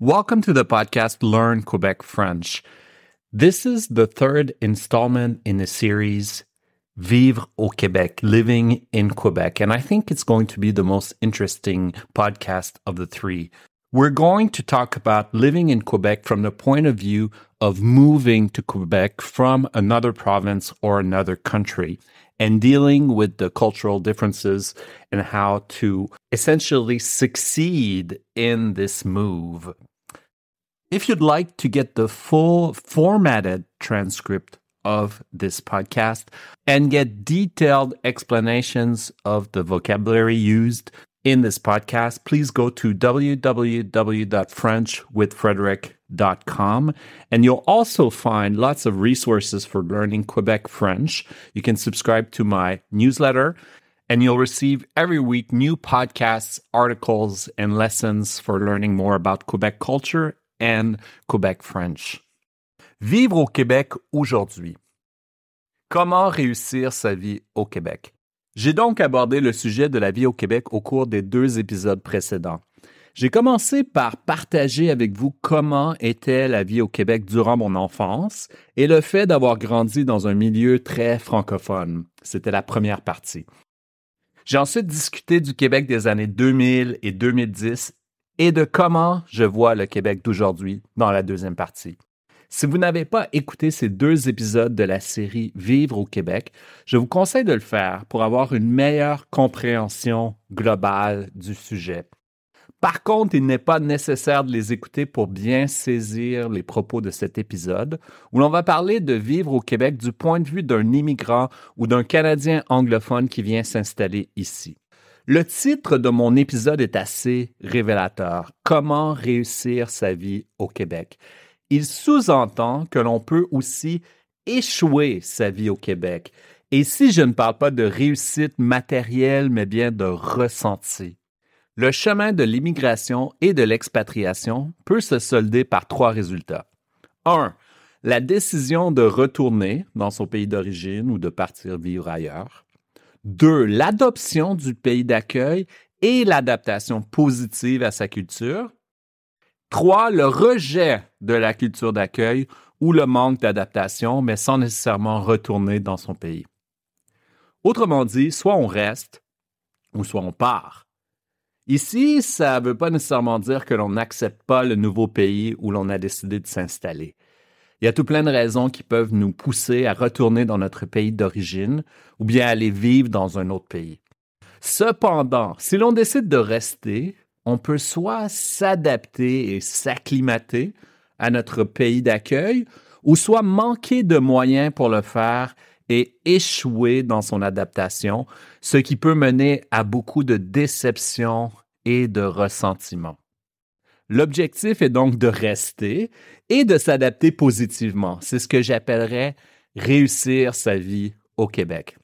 Welcome to the podcast Learn Quebec French. This is the third installment in the series Vivre au Québec, Living in Quebec. And I think it's going to be the most interesting podcast of the three. We're going to talk about living in Quebec from the point of view of moving to Quebec from another province or another country and dealing with the cultural differences and how to essentially succeed in this move. If you'd like to get the full formatted transcript of this podcast and get detailed explanations of the vocabulary used in this podcast, please go to www.frenchwithfrederick.com and you'll also find lots of resources for learning Quebec French. You can subscribe to my newsletter and you'll receive every week new podcasts, articles, and lessons for learning more about Quebec culture and Quebec French. Vivre au Québec aujourd'hui. Comment réussir sa vie au Québec? J'ai donc abordé le sujet de la vie au Québec au cours des deux épisodes précédents. J'ai commencé par partager avec vous comment était la vie au Québec durant mon enfance et le fait d'avoir grandi dans un milieu très francophone. C'était la première partie. J'ai ensuite discuté du Québec des années 2000 et 2010 et de comment je vois le Québec d'aujourd'hui dans la deuxième partie. Si vous n'avez pas écouté ces deux épisodes de la série Vivre au Québec, je vous conseille de le faire pour avoir une meilleure compréhension globale du sujet. Par contre, il n'est pas nécessaire de les écouter pour bien saisir les propos de cet épisode, où l'on va parler de vivre au Québec du point de vue d'un immigrant ou d'un Canadien anglophone qui vient s'installer ici. Le titre de mon épisode est assez révélateur. Comment réussir sa vie au Québec? il sous-entend que l'on peut aussi échouer sa vie au Québec. Et si je ne parle pas de réussite matérielle, mais bien de ressenti. Le chemin de l'immigration et de l'expatriation peut se solder par trois résultats. 1. La décision de retourner dans son pays d'origine ou de partir vivre ailleurs. 2. L'adoption du pays d'accueil et l'adaptation positive à sa culture. Trois, le rejet de la culture d'accueil ou le manque d'adaptation, mais sans nécessairement retourner dans son pays. Autrement dit, soit on reste ou soit on part. Ici, ça ne veut pas nécessairement dire que l'on n'accepte pas le nouveau pays où l'on a décidé de s'installer. Il y a tout plein de raisons qui peuvent nous pousser à retourner dans notre pays d'origine ou bien aller vivre dans un autre pays. Cependant, si l'on décide de rester, on peut soit s'adapter et s'acclimater à notre pays d'accueil, ou soit manquer de moyens pour le faire et échouer dans son adaptation, ce qui peut mener à beaucoup de déception et de ressentiment. L'objectif est donc de rester et de s'adapter positivement. C'est ce que j'appellerais réussir sa vie au Québec.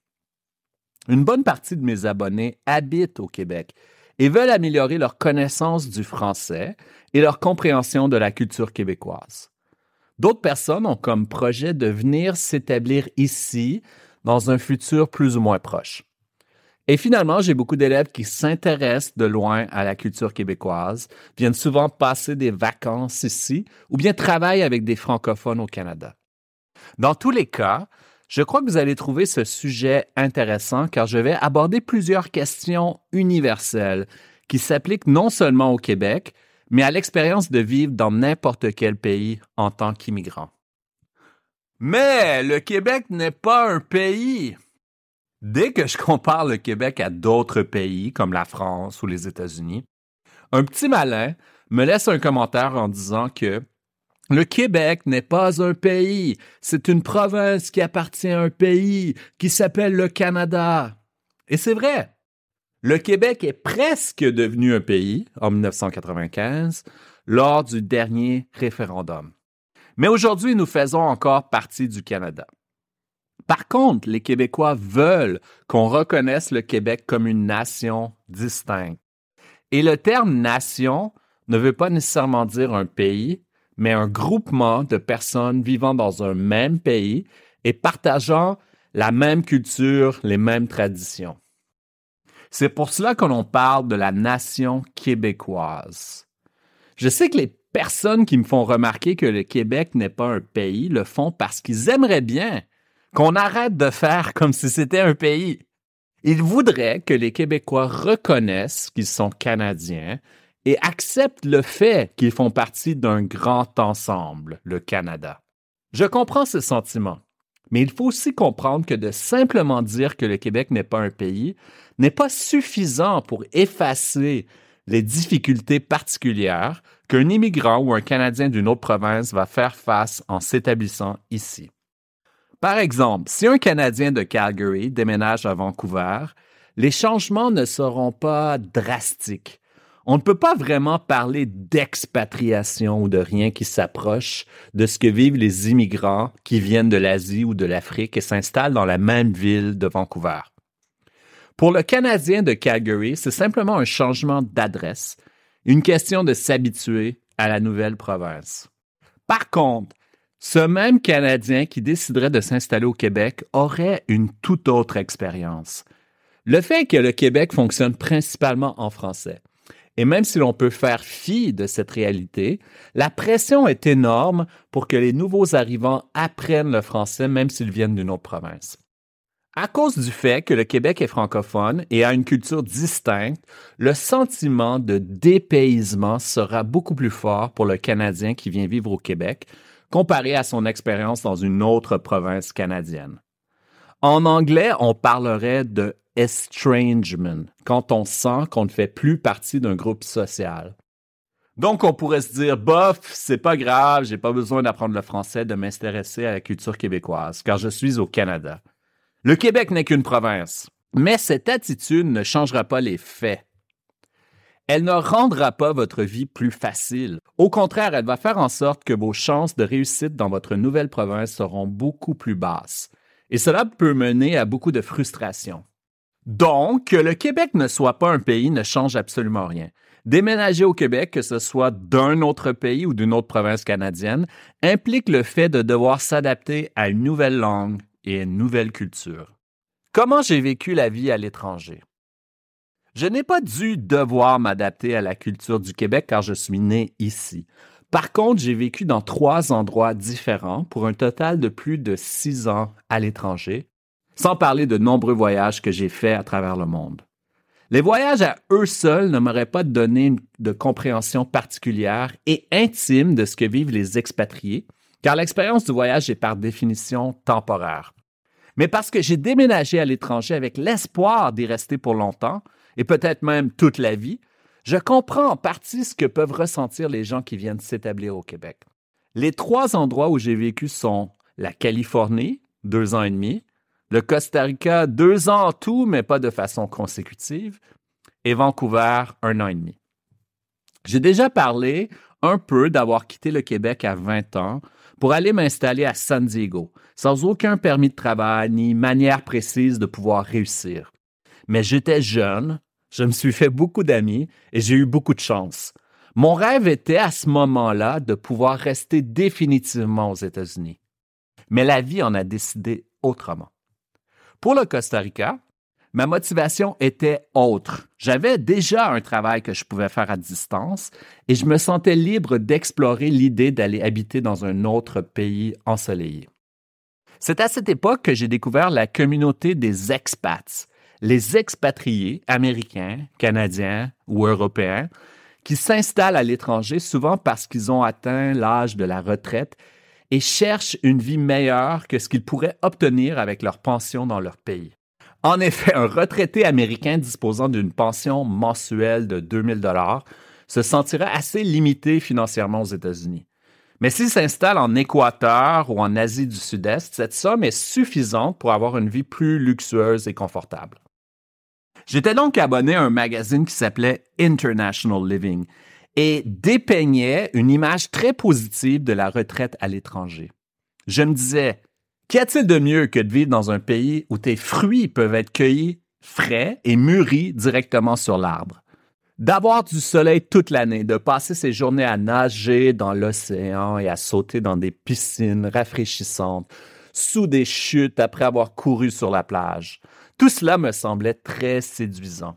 Une bonne partie de mes abonnés habitent au Québec et veulent améliorer leur connaissance du français et leur compréhension de la culture québécoise. D'autres personnes ont comme projet de venir s'établir ici dans un futur plus ou moins proche. Et finalement, j'ai beaucoup d'élèves qui s'intéressent de loin à la culture québécoise, viennent souvent passer des vacances ici ou bien travaillent avec des francophones au Canada. Dans tous les cas, je crois que vous allez trouver ce sujet intéressant car je vais aborder plusieurs questions universelles qui s'appliquent non seulement au Québec, mais à l'expérience de vivre dans n'importe quel pays en tant qu'immigrant. Mais le Québec n'est pas un pays. Dès que je compare le Québec à d'autres pays comme la France ou les États-Unis, un petit malin me laisse un commentaire en disant que le Québec n'est pas un pays, c'est une province qui appartient à un pays qui s'appelle le Canada. Et c'est vrai. Le Québec est presque devenu un pays en 1995 lors du dernier référendum. Mais aujourd'hui, nous faisons encore partie du Canada. Par contre, les Québécois veulent qu'on reconnaisse le Québec comme une nation distincte. Et le terme nation ne veut pas nécessairement dire un pays, mais un groupement de personnes vivant dans un même pays et partageant la même culture, les mêmes traditions. C'est pour cela que l'on parle de la nation québécoise. Je sais que les personnes qui me font remarquer que le Québec n'est pas un pays le font parce qu'ils aimeraient bien qu'on arrête de faire comme si c'était un pays. Ils voudraient que les Québécois reconnaissent qu'ils sont Canadiens et acceptent le fait qu'ils font partie d'un grand ensemble, le Canada. Je comprends ce sentiment, mais il faut aussi comprendre que de simplement dire que le Québec n'est pas un pays n'est pas suffisant pour effacer les difficultés particulières qu'un immigrant ou un Canadien d'une autre province va faire face en s'établissant ici. Par exemple, si un Canadien de Calgary déménage à Vancouver, les changements ne seront pas drastiques. On ne peut pas vraiment parler d'expatriation ou de rien qui s'approche de ce que vivent les immigrants qui viennent de l'Asie ou de l'Afrique et s'installent dans la même ville de Vancouver. Pour le Canadien de Calgary, c'est simplement un changement d'adresse, une question de s'habituer à la nouvelle province. Par contre, ce même Canadien qui déciderait de s'installer au Québec aurait une toute autre expérience. Le fait que le Québec fonctionne principalement en français, et même si l'on peut faire fi de cette réalité, la pression est énorme pour que les nouveaux arrivants apprennent le français même s'ils viennent d'une autre province. À cause du fait que le Québec est francophone et a une culture distincte, le sentiment de dépaysement sera beaucoup plus fort pour le Canadien qui vient vivre au Québec comparé à son expérience dans une autre province canadienne. En anglais, on parlerait de estrangement, quand on sent qu'on ne fait plus partie d'un groupe social. Donc, on pourrait se dire, bof, c'est pas grave, j'ai pas besoin d'apprendre le français, de m'intéresser à la culture québécoise, car je suis au Canada. Le Québec n'est qu'une province, mais cette attitude ne changera pas les faits. Elle ne rendra pas votre vie plus facile. Au contraire, elle va faire en sorte que vos chances de réussite dans votre nouvelle province seront beaucoup plus basses. Et cela peut mener à beaucoup de frustration. Donc, que le Québec ne soit pas un pays ne change absolument rien. Déménager au Québec, que ce soit d'un autre pays ou d'une autre province canadienne, implique le fait de devoir s'adapter à une nouvelle langue, et une nouvelle culture. Comment j'ai vécu la vie à l'étranger? Je n'ai pas dû devoir m'adapter à la culture du Québec car je suis né ici. Par contre, j'ai vécu dans trois endroits différents pour un total de plus de six ans à l'étranger, sans parler de nombreux voyages que j'ai faits à travers le monde. Les voyages à eux seuls ne m'auraient pas donné de compréhension particulière et intime de ce que vivent les expatriés, car l'expérience du voyage est par définition temporaire. Mais parce que j'ai déménagé à l'étranger avec l'espoir d'y rester pour longtemps, et peut-être même toute la vie, je comprends en partie ce que peuvent ressentir les gens qui viennent s'établir au Québec. Les trois endroits où j'ai vécu sont la Californie, deux ans et demi, le Costa Rica, deux ans en tout, mais pas de façon consécutive, et Vancouver, un an et demi. J'ai déjà parlé un peu d'avoir quitté le Québec à 20 ans pour aller m'installer à San Diego, sans aucun permis de travail ni manière précise de pouvoir réussir. Mais j'étais jeune, je me suis fait beaucoup d'amis et j'ai eu beaucoup de chance. Mon rêve était à ce moment-là de pouvoir rester définitivement aux États-Unis. Mais la vie en a décidé autrement. Pour le Costa Rica, ma motivation était autre. J'avais déjà un travail que je pouvais faire à distance et je me sentais libre d'explorer l'idée d'aller habiter dans un autre pays ensoleillé. C'est à cette époque que j'ai découvert la communauté des expats, les expatriés américains, canadiens ou européens qui s'installent à l'étranger souvent parce qu'ils ont atteint l'âge de la retraite et cherchent une vie meilleure que ce qu'ils pourraient obtenir avec leur pension dans leur pays. En effet, un retraité américain disposant d'une pension mensuelle de 2000 dollars se sentira assez limité financièrement aux États-Unis. Mais s'il s'installe en Équateur ou en Asie du Sud-Est, cette somme est suffisante pour avoir une vie plus luxueuse et confortable. J'étais donc abonné à un magazine qui s'appelait International Living et dépeignait une image très positive de la retraite à l'étranger. Je me disais, Qu'y a-t-il de mieux que de vivre dans un pays où tes fruits peuvent être cueillis frais et mûris directement sur l'arbre? D'avoir du soleil toute l'année, de passer ses journées à nager dans l'océan et à sauter dans des piscines rafraîchissantes, sous des chutes après avoir couru sur la plage. Tout cela me semblait très séduisant.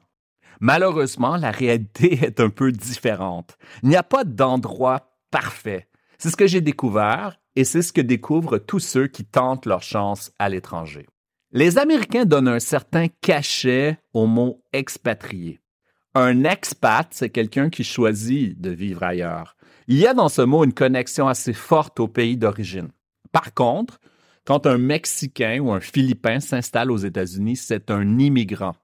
Malheureusement, la réalité est un peu différente. Il n'y a pas d'endroit parfait. C'est ce que j'ai découvert et c'est ce que découvrent tous ceux qui tentent leur chance à l'étranger. Les Américains donnent un certain cachet au mot expatrié. Un expat, c'est quelqu'un qui choisit de vivre ailleurs. Il y a dans ce mot une connexion assez forte au pays d'origine. Par contre, quand un Mexicain ou un Philippin s'installe aux États-Unis, c'est un immigrant.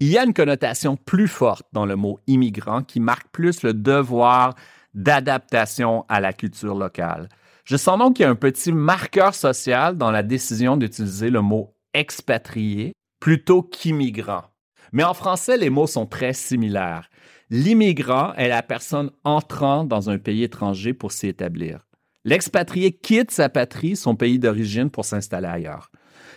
Il y a une connotation plus forte dans le mot immigrant qui marque plus le devoir d'adaptation à la culture locale. Je sens donc qu'il y a un petit marqueur social dans la décision d'utiliser le mot expatrié plutôt qu'immigrant. Mais en français, les mots sont très similaires. L'immigrant est la personne entrant dans un pays étranger pour s'y établir. L'expatrié quitte sa patrie, son pays d'origine, pour s'installer ailleurs.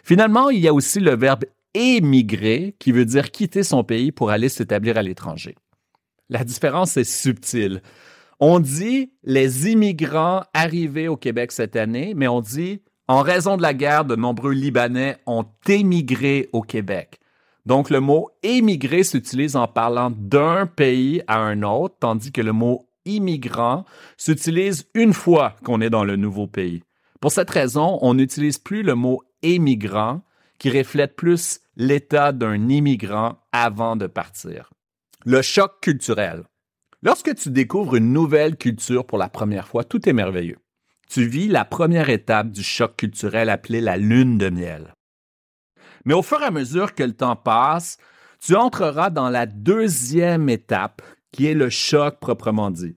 Finalement, il y a aussi le verbe émigrer, qui veut dire quitter son pays pour aller s'établir à l'étranger. La différence est subtile. On dit les immigrants arrivés au Québec cette année, mais on dit en raison de la guerre, de nombreux Libanais ont émigré au Québec. Donc le mot émigrer s'utilise en parlant d'un pays à un autre, tandis que le mot immigrant s'utilise une fois qu'on est dans le nouveau pays. Pour cette raison, on n'utilise plus le mot émigrant, qui reflète plus l'état d'un immigrant avant de partir. Le choc culturel. Lorsque tu découvres une nouvelle culture pour la première fois, tout est merveilleux. Tu vis la première étape du choc culturel appelé la lune de miel. Mais au fur et à mesure que le temps passe, tu entreras dans la deuxième étape qui est le choc proprement dit.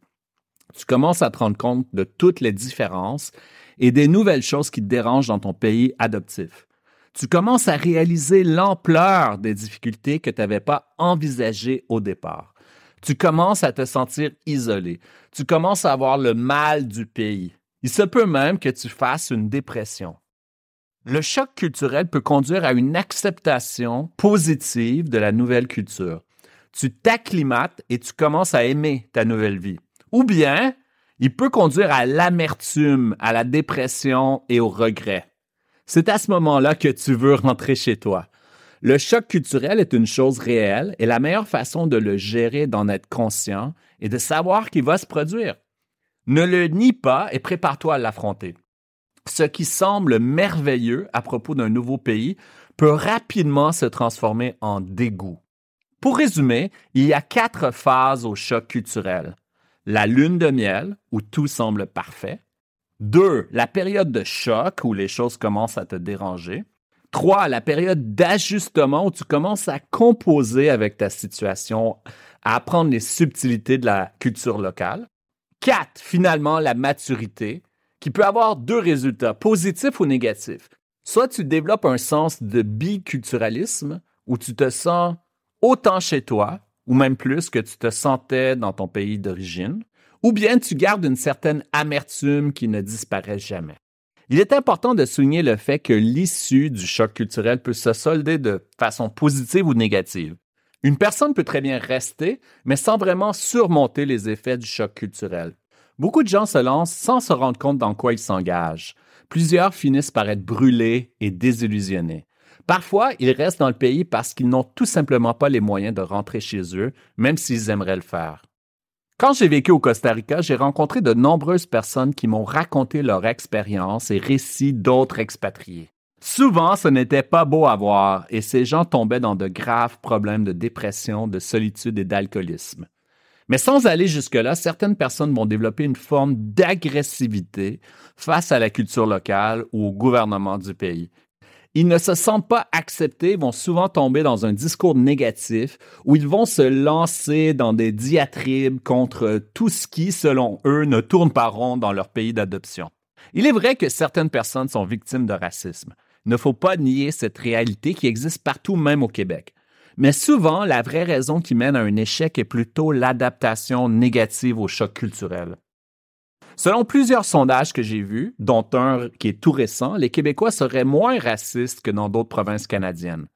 Tu commences à te rendre compte de toutes les différences et des nouvelles choses qui te dérangent dans ton pays adoptif. Tu commences à réaliser l'ampleur des difficultés que tu n'avais pas envisagées au départ. Tu commences à te sentir isolé. Tu commences à avoir le mal du pays. Il se peut même que tu fasses une dépression. Le choc culturel peut conduire à une acceptation positive de la nouvelle culture. Tu t'acclimates et tu commences à aimer ta nouvelle vie. Ou bien, il peut conduire à l'amertume, à la dépression et au regret. C'est à ce moment-là que tu veux rentrer chez toi. Le choc culturel est une chose réelle et la meilleure façon de le gérer, d'en être conscient et de savoir qu'il va se produire. Ne le nie pas et prépare-toi à l'affronter. Ce qui semble merveilleux à propos d'un nouveau pays peut rapidement se transformer en dégoût. Pour résumer, il y a quatre phases au choc culturel la lune de miel, où tout semble parfait. Deux, la période de choc, où les choses commencent à te déranger. Trois, la période d'ajustement, où tu commences à composer avec ta situation, à apprendre les subtilités de la culture locale. Quatre, finalement, la maturité, qui peut avoir deux résultats, positifs ou négatifs. Soit tu développes un sens de biculturalisme, où tu te sens autant chez toi, ou même plus que tu te sentais dans ton pays d'origine, ou bien tu gardes une certaine amertume qui ne disparaît jamais. Il est important de souligner le fait que l'issue du choc culturel peut se solder de façon positive ou négative. Une personne peut très bien rester, mais sans vraiment surmonter les effets du choc culturel. Beaucoup de gens se lancent sans se rendre compte dans quoi ils s'engagent. Plusieurs finissent par être brûlés et désillusionnés. Parfois, ils restent dans le pays parce qu'ils n'ont tout simplement pas les moyens de rentrer chez eux, même s'ils aimeraient le faire. Quand j'ai vécu au Costa Rica, j'ai rencontré de nombreuses personnes qui m'ont raconté leur expérience et récits d'autres expatriés. Souvent, ce n'était pas beau à voir et ces gens tombaient dans de graves problèmes de dépression, de solitude et d'alcoolisme. Mais sans aller jusque-là, certaines personnes vont développer une forme d'agressivité face à la culture locale ou au gouvernement du pays, ils ne se sentent pas acceptés, vont souvent tomber dans un discours négatif où ils vont se lancer dans des diatribes contre tout ce qui, selon eux, ne tourne pas rond dans leur pays d'adoption. Il est vrai que certaines personnes sont victimes de racisme. Il ne faut pas nier cette réalité qui existe partout, même au Québec. Mais souvent, la vraie raison qui mène à un échec est plutôt l'adaptation négative au choc culturel. Selon plusieurs sondages que j'ai vus, dont un qui est tout récent, les Québécois seraient moins racistes que dans d'autres provinces canadiennes.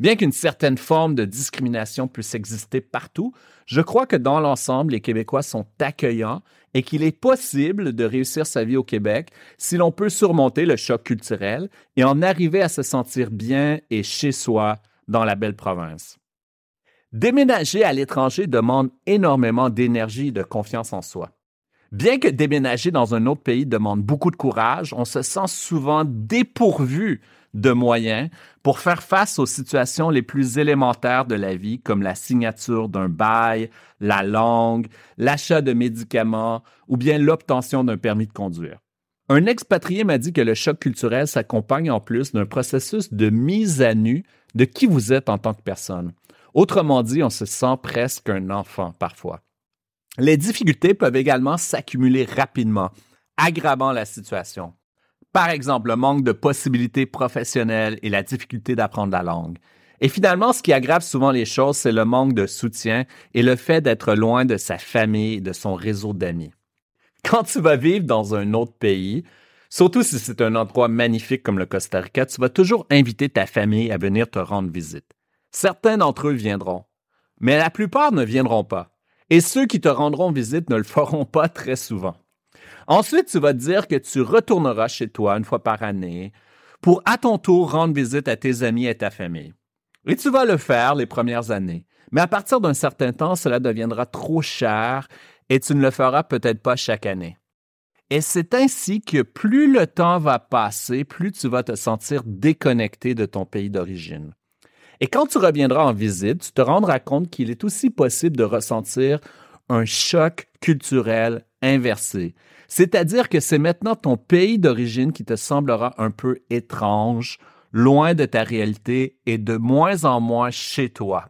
Bien qu'une certaine forme de discrimination puisse exister partout, je crois que dans l'ensemble, les Québécois sont accueillants et qu'il est possible de réussir sa vie au Québec si l'on peut surmonter le choc culturel et en arriver à se sentir bien et chez soi dans la belle province. Déménager à l'étranger demande énormément d'énergie et de confiance en soi. Bien que déménager dans un autre pays demande beaucoup de courage, on se sent souvent dépourvu de moyens pour faire face aux situations les plus élémentaires de la vie, comme la signature d'un bail, la langue, l'achat de médicaments ou bien l'obtention d'un permis de conduire. Un expatrié m'a dit que le choc culturel s'accompagne en plus d'un processus de mise à nu de qui vous êtes en tant que personne. Autrement dit, on se sent presque un enfant parfois. Les difficultés peuvent également s'accumuler rapidement, aggravant la situation. Par exemple, le manque de possibilités professionnelles et la difficulté d'apprendre la langue. Et finalement, ce qui aggrave souvent les choses, c'est le manque de soutien et le fait d'être loin de sa famille et de son réseau d'amis. Quand tu vas vivre dans un autre pays, surtout si c'est un endroit magnifique comme le Costa Rica, tu vas toujours inviter ta famille à venir te rendre visite. Certains d'entre eux viendront, mais la plupart ne viendront pas et ceux qui te rendront visite ne le feront pas très souvent. Ensuite, tu vas dire que tu retourneras chez toi une fois par année pour à ton tour rendre visite à tes amis et ta famille. Et tu vas le faire les premières années. Mais à partir d'un certain temps, cela deviendra trop cher et tu ne le feras peut-être pas chaque année. Et c'est ainsi que plus le temps va passer, plus tu vas te sentir déconnecté de ton pays d'origine. Et quand tu reviendras en visite, tu te rendras compte qu'il est aussi possible de ressentir un choc culturel inversé. C'est-à-dire que c'est maintenant ton pays d'origine qui te semblera un peu étrange, loin de ta réalité et de moins en moins chez toi.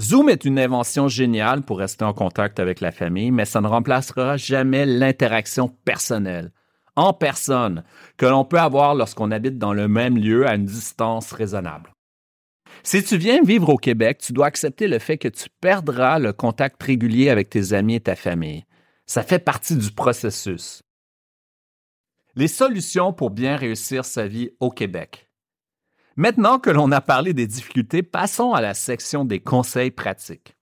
Zoom est une invention géniale pour rester en contact avec la famille, mais ça ne remplacera jamais l'interaction personnelle, en personne, que l'on peut avoir lorsqu'on habite dans le même lieu à une distance raisonnable. Si tu viens vivre au Québec, tu dois accepter le fait que tu perdras le contact régulier avec tes amis et ta famille. Ça fait partie du processus. Les solutions pour bien réussir sa vie au Québec. Maintenant que l'on a parlé des difficultés, passons à la section des conseils pratiques.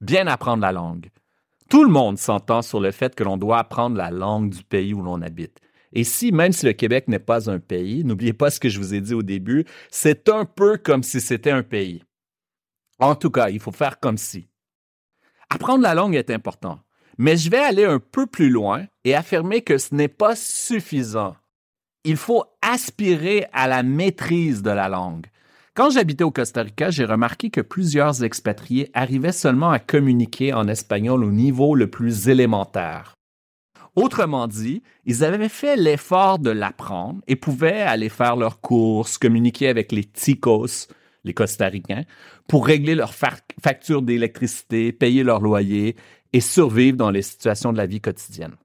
Bien apprendre la langue. Tout le monde s'entend sur le fait que l'on doit apprendre la langue du pays où l'on habite. Et si, même si le Québec n'est pas un pays, n'oubliez pas ce que je vous ai dit au début, c'est un peu comme si c'était un pays. En tout cas, il faut faire comme si. Apprendre la langue est important, mais je vais aller un peu plus loin et affirmer que ce n'est pas suffisant. Il faut aspirer à la maîtrise de la langue. Quand j'habitais au Costa Rica, j'ai remarqué que plusieurs expatriés arrivaient seulement à communiquer en espagnol au niveau le plus élémentaire. Autrement dit, ils avaient fait l'effort de l'apprendre et pouvaient aller faire leurs courses, communiquer avec les ticos, les costaricains, pour régler leurs factures d'électricité, payer leur loyer et survivre dans les situations de la vie quotidienne.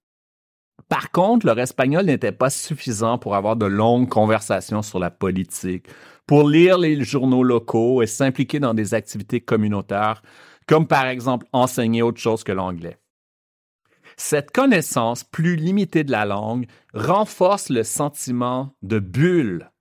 Par contre, leur espagnol n'était pas suffisant pour avoir de longues conversations sur la politique, pour lire les journaux locaux et s'impliquer dans des activités communautaires, comme par exemple enseigner autre chose que l'anglais. Cette connaissance plus limitée de la langue renforce le sentiment de bulle.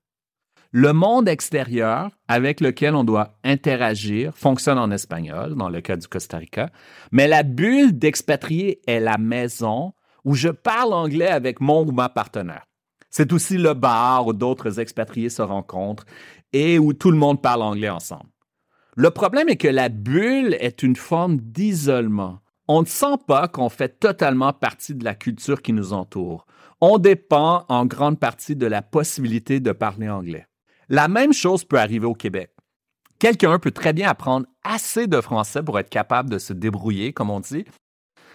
Le monde extérieur avec lequel on doit interagir fonctionne en espagnol, dans le cas du Costa Rica, mais la bulle d'expatrié est la maison où je parle anglais avec mon ou ma partenaire. C'est aussi le bar où d'autres expatriés se rencontrent et où tout le monde parle anglais ensemble. Le problème est que la bulle est une forme d'isolement on ne sent pas qu'on fait totalement partie de la culture qui nous entoure. On dépend en grande partie de la possibilité de parler anglais. La même chose peut arriver au Québec. Quelqu'un peut très bien apprendre assez de français pour être capable de se débrouiller, comme on dit,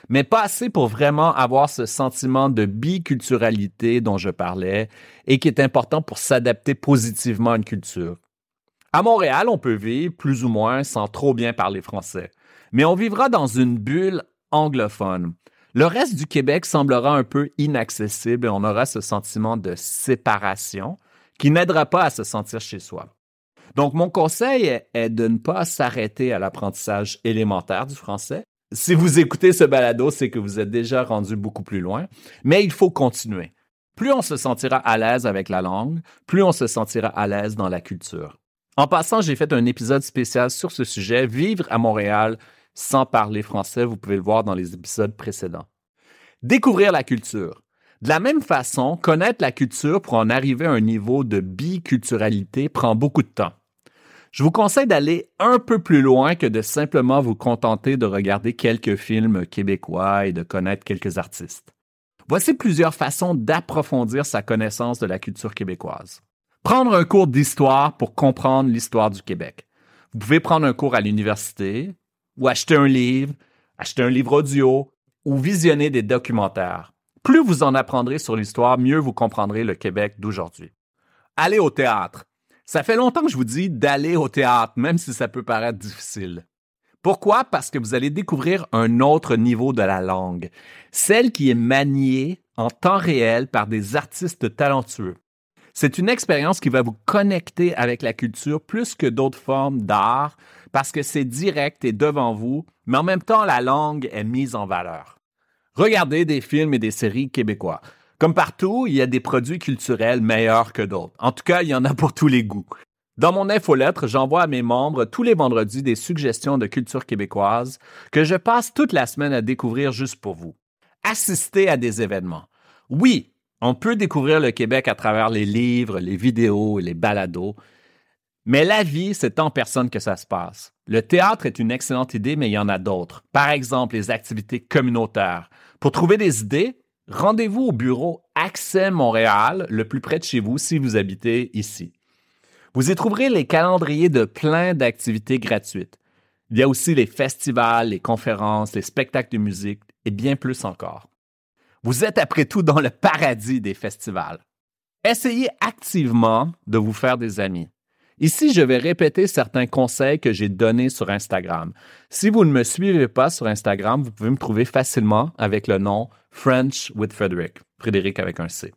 mais pas assez pour vraiment avoir ce sentiment de biculturalité dont je parlais et qui est important pour s'adapter positivement à une culture. À Montréal, on peut vivre plus ou moins sans trop bien parler français mais on vivra dans une bulle anglophone. Le reste du Québec semblera un peu inaccessible et on aura ce sentiment de séparation qui n'aidera pas à se sentir chez soi. Donc, mon conseil est, de ne pas s'arrêter à l'apprentissage élémentaire du français. Si vous écoutez ce balado, c'est que vous êtes déjà rendu beaucoup plus loin, mais il faut continuer. Plus on se sentira à l'aise avec la langue, plus on se sentira à l'aise dans la culture. En passant, j'ai fait un épisode spécial sur ce sujet, Vivre à Montréal, sans parler français. Vous pouvez le voir dans les épisodes précédents. Découvrir la culture. De la même façon, connaître la culture pour en arriver à un niveau de biculturalité prend beaucoup de temps. Je vous conseille d'aller un peu plus loin que de simplement vous contenter de regarder quelques films québécois et de connaître quelques artistes. Voici plusieurs façons d'approfondir sa connaissance de la culture québécoise. Prendre un cours d'histoire pour comprendre l'histoire du Québec. Vous pouvez prendre un cours à l'université, ou acheter un livre, acheter un livre audio, ou visionner des documentaires. Plus vous en apprendrez sur l'histoire, mieux vous comprendrez le Québec d'aujourd'hui. Allez au théâtre. Ça fait longtemps que je vous dis d'aller au théâtre, même si ça peut paraître difficile. Pourquoi? Parce que vous allez découvrir un autre niveau de la langue, celle qui est maniée en temps réel par des artistes talentueux. C'est une expérience qui va vous connecter avec la culture plus que d'autres formes d'art parce que c'est direct et devant vous, mais en même temps la langue est mise en valeur. Regardez des films et des séries québécois. Comme partout, il y a des produits culturels meilleurs que d'autres. En tout cas, il y en a pour tous les goûts. Dans mon infolettre, j'envoie à mes membres tous les vendredis des suggestions de culture québécoise que je passe toute la semaine à découvrir juste pour vous. Assistez à des événements. Oui, on peut découvrir le Québec à travers les livres, les vidéos et les balados, mais la vie, c'est en personne que ça se passe. Le théâtre est une excellente idée, mais il y en a d'autres. Par exemple, les activités communautaires. Pour trouver des idées, rendez-vous au bureau Accès Montréal, le plus près de chez vous si vous habitez ici. Vous y trouverez les calendriers de plein d'activités gratuites. Il y a aussi les festivals, les conférences, les spectacles de musique et bien plus encore. Vous êtes après tout dans le paradis des festivals. Essayez activement de vous faire des amis. Ici, je vais répéter certains conseils que j'ai donnés sur Instagram. Si vous ne me suivez pas sur Instagram, vous pouvez me trouver facilement avec le nom French with Frederick, Frédéric avec un C.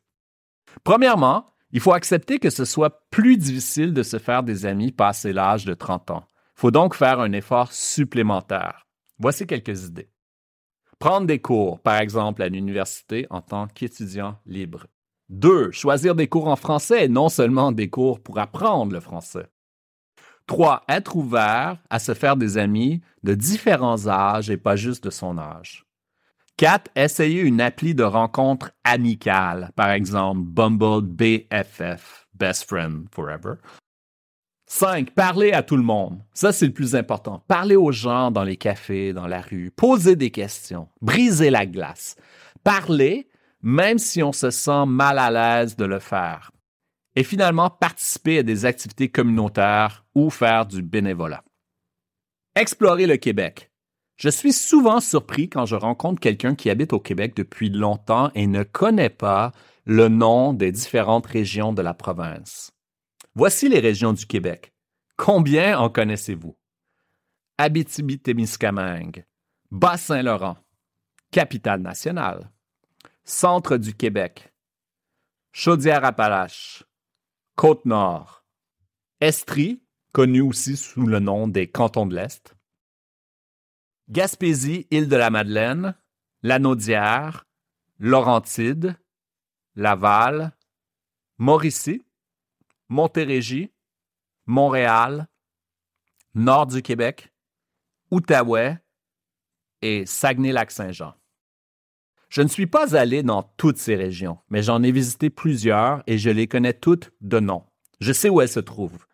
Premièrement, il faut accepter que ce soit plus difficile de se faire des amis passé l'âge de 30 ans. Il faut donc faire un effort supplémentaire. Voici quelques idées. Prendre des cours, par exemple à l'université en tant qu'étudiant libre. Deux, choisir des cours en français et non seulement des cours pour apprendre le français. Trois, être ouvert à se faire des amis de différents âges et pas juste de son âge. 4. Essayez une appli de rencontre amicale, par exemple Bumble BFF, Best Friend Forever. 5. Parlez à tout le monde. Ça, c'est le plus important. Parlez aux gens dans les cafés, dans la rue. Posez des questions. Brisez la glace. Parlez, même si on se sent mal à l'aise de le faire. Et finalement, participer à des activités communautaires ou faire du bénévolat. Explorer le Québec. Je suis souvent surpris quand je rencontre quelqu'un qui habite au Québec depuis longtemps et ne connaît pas le nom des différentes régions de la province. Voici les régions du Québec. Combien en connaissez-vous? Abitibi-Témiscamingue, Bas-Saint-Laurent, Capitale-Nationale, Centre du Québec, Chaudière-Appalaches, Côte-Nord, Estrie, connu aussi sous le nom des cantons de l'Est, Gaspésie, Île-de-la-Madeleine, Lanaudière, Laurentide, Laval, Mauricie, Montérégie, Montréal, Nord du Québec, Outaouais. Et Saguenay-Lac-Saint-Jean. Je ne suis pas allé dans toutes ces régions, mais j'en ai visité plusieurs et je les connais toutes de nom. Je sais où elles se trouvent.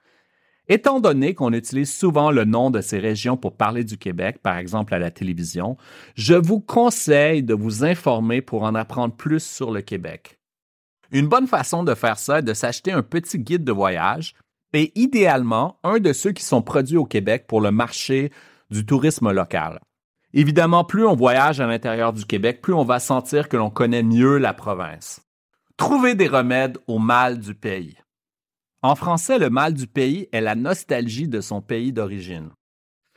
Étant donné qu'on utilise souvent le nom de ces régions pour parler du Québec, par exemple à la télévision, je vous conseille de vous informer pour en apprendre plus sur le Québec. Une bonne façon de faire ça est de s'acheter un petit guide de voyage et idéalement un de ceux qui sont produits au Québec pour le marché du tourisme local. Évidemment, plus on voyage à l'intérieur du Québec, plus on va sentir que l'on connaît mieux la province. Trouvez des remèdes au mal du pays. En français, le mal du pays est la nostalgie de son pays d'origine.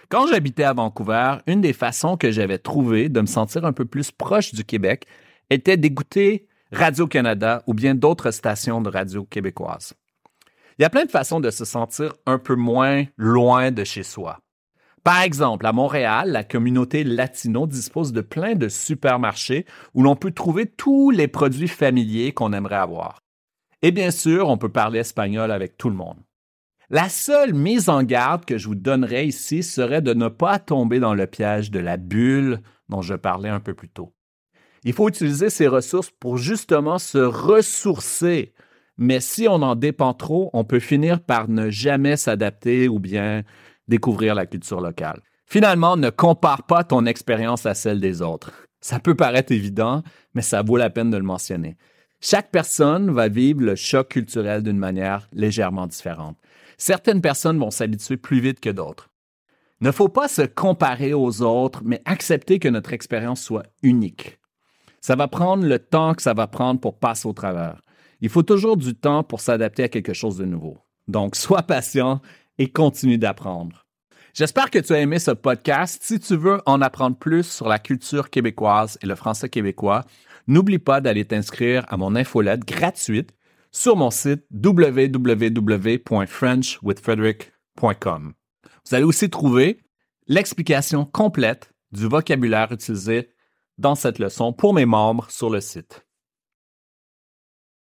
Quand j'habitais à Vancouver, une des façons que j'avais trouvées de me sentir un peu plus proche du Québec était d'écouter Radio-Canada ou bien d'autres stations de radio québécoises. Il y a plein de façons de se sentir un peu moins loin de chez soi. Par exemple, à Montréal, la communauté latino dispose de plein de supermarchés où l'on peut trouver tous les produits familiers qu'on aimerait avoir. Et bien sûr, on peut parler espagnol avec tout le monde. La seule mise en garde que je vous donnerais ici serait de ne pas tomber dans le piège de la bulle dont je parlais un peu plus tôt. Il faut utiliser ces ressources pour justement se ressourcer mais si on en dépend trop, on peut finir par ne jamais s'adapter ou bien découvrir la culture locale. Finalement, ne compare pas ton expérience à celle des autres. Ça peut paraître évident, mais ça vaut la peine de le mentionner. Chaque personne va vivre le choc culturel d'une manière légèrement différente. Certaines personnes vont s'habituer plus vite que d'autres. Ne faut pas se comparer aux autres, mais accepter que notre expérience soit unique. Ça va prendre le temps que ça va prendre pour passer au travers. Il faut toujours du temps pour s'adapter à quelque chose de nouveau. Donc, sois patient et continue d'apprendre. J'espère que tu as aimé ce podcast. Si tu veux en apprendre plus sur la culture québécoise et le français québécois, n'oublie pas d'aller t'inscrire à mon infolette gratuite sur mon site www.frenchwithfrederick.com. Vous allez aussi trouver l'explication complète du vocabulaire utilisé dans cette leçon pour mes membres sur le site.